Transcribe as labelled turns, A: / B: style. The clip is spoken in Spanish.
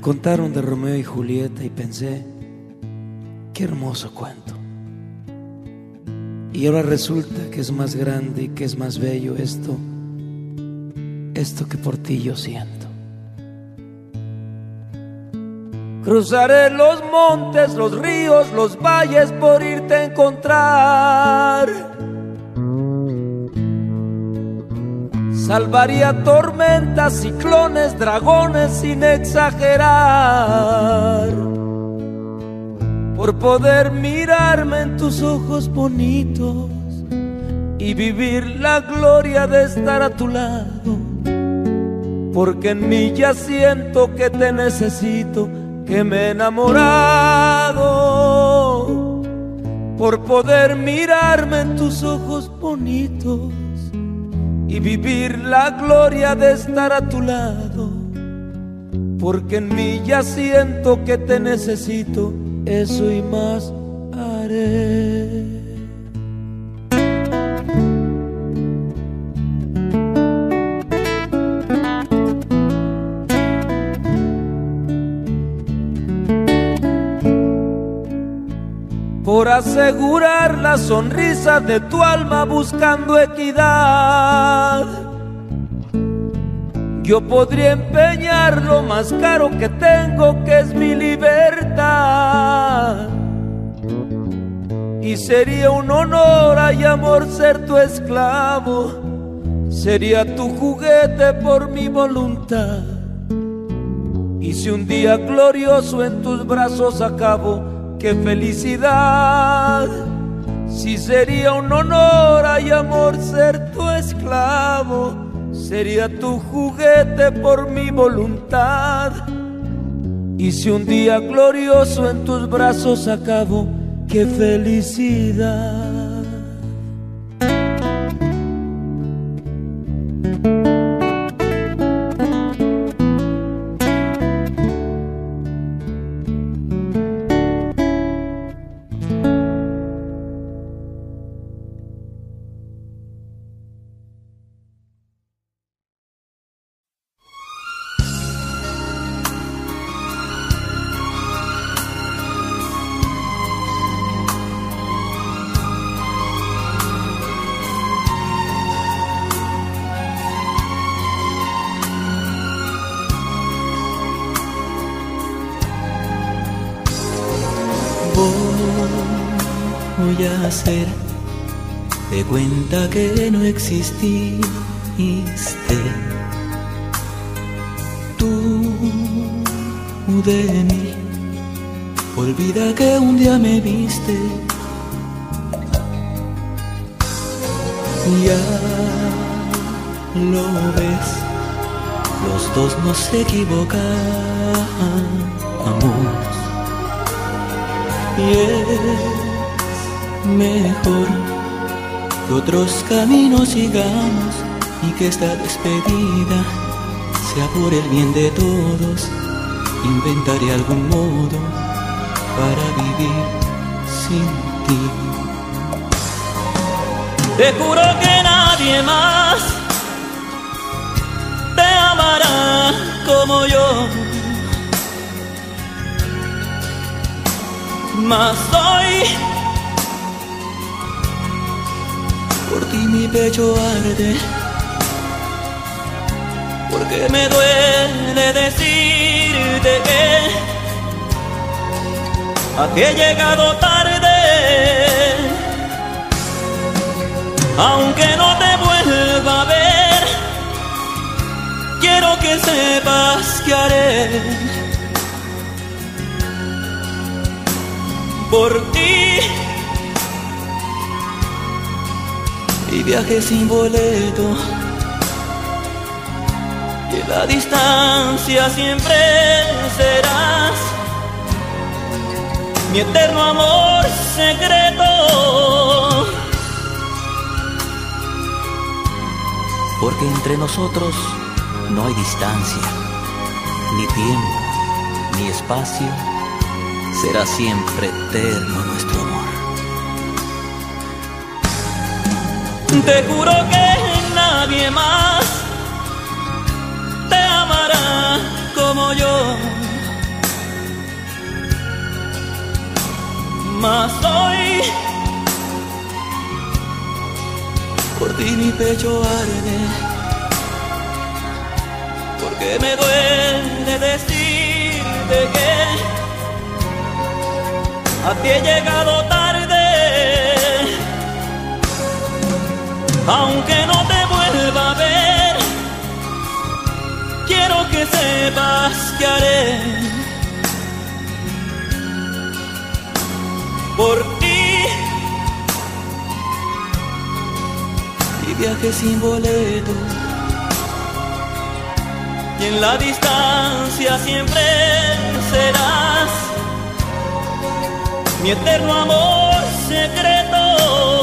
A: contaron de Romeo y Julieta y pensé, qué hermoso cuento. Y ahora resulta que es más grande y que es más bello esto, esto que por ti yo siento. Cruzaré los montes, los ríos, los valles por irte a encontrar. Salvaría tormentas, ciclones, dragones sin exagerar por poder mirarme en tus ojos bonitos y vivir la gloria de estar a tu lado. Porque en mí ya siento que te necesito, que me he enamorado. Por poder mirarme en tus ojos bonitos y vivir la gloria de estar a tu lado. Porque en mí ya siento que te necesito eso y más haré. Por asegurar la sonrisa de tu alma buscando equidad yo podría empeñar lo más caro que tengo, que es mi libertad. Y sería un honor y amor ser tu esclavo. Sería tu juguete por mi voluntad. Y si un día glorioso en tus brazos acabo, qué felicidad. Si sería un honor y amor ser tu esclavo sería tu juguete por mi voluntad. Y si un día glorioso en tus brazos acabo, qué felicidad.
B: Voy a hacer de cuenta que no exististe. Tú de mí, olvida que un día me viste. Ya lo ves, los dos nos equivocamos y es mejor que otros caminos sigamos y que esta despedida sea por el bien de todos. Inventaré algún modo para vivir sin ti. Te juro que nadie más te amará como yo más hoy. Por ti mi pecho arde, porque me duele decirte que aquí he llegado tarde, aunque no te vuelva a ver, quiero que sepas que haré por ti. Y viaje sin boleto. Y la distancia siempre serás mi eterno amor secreto. Porque entre nosotros no hay distancia, ni tiempo, ni espacio será siempre eterno nuestro amor. Te juro que nadie más te amará como yo. Mas hoy por ti mi pecho arde porque me duele decirte que a ti he llegado tarde, aunque no te vuelva a ver, quiero que sepas que haré por ti. Y viaje sin boleto. Y en la distancia siempre serás mi eterno amor secreto.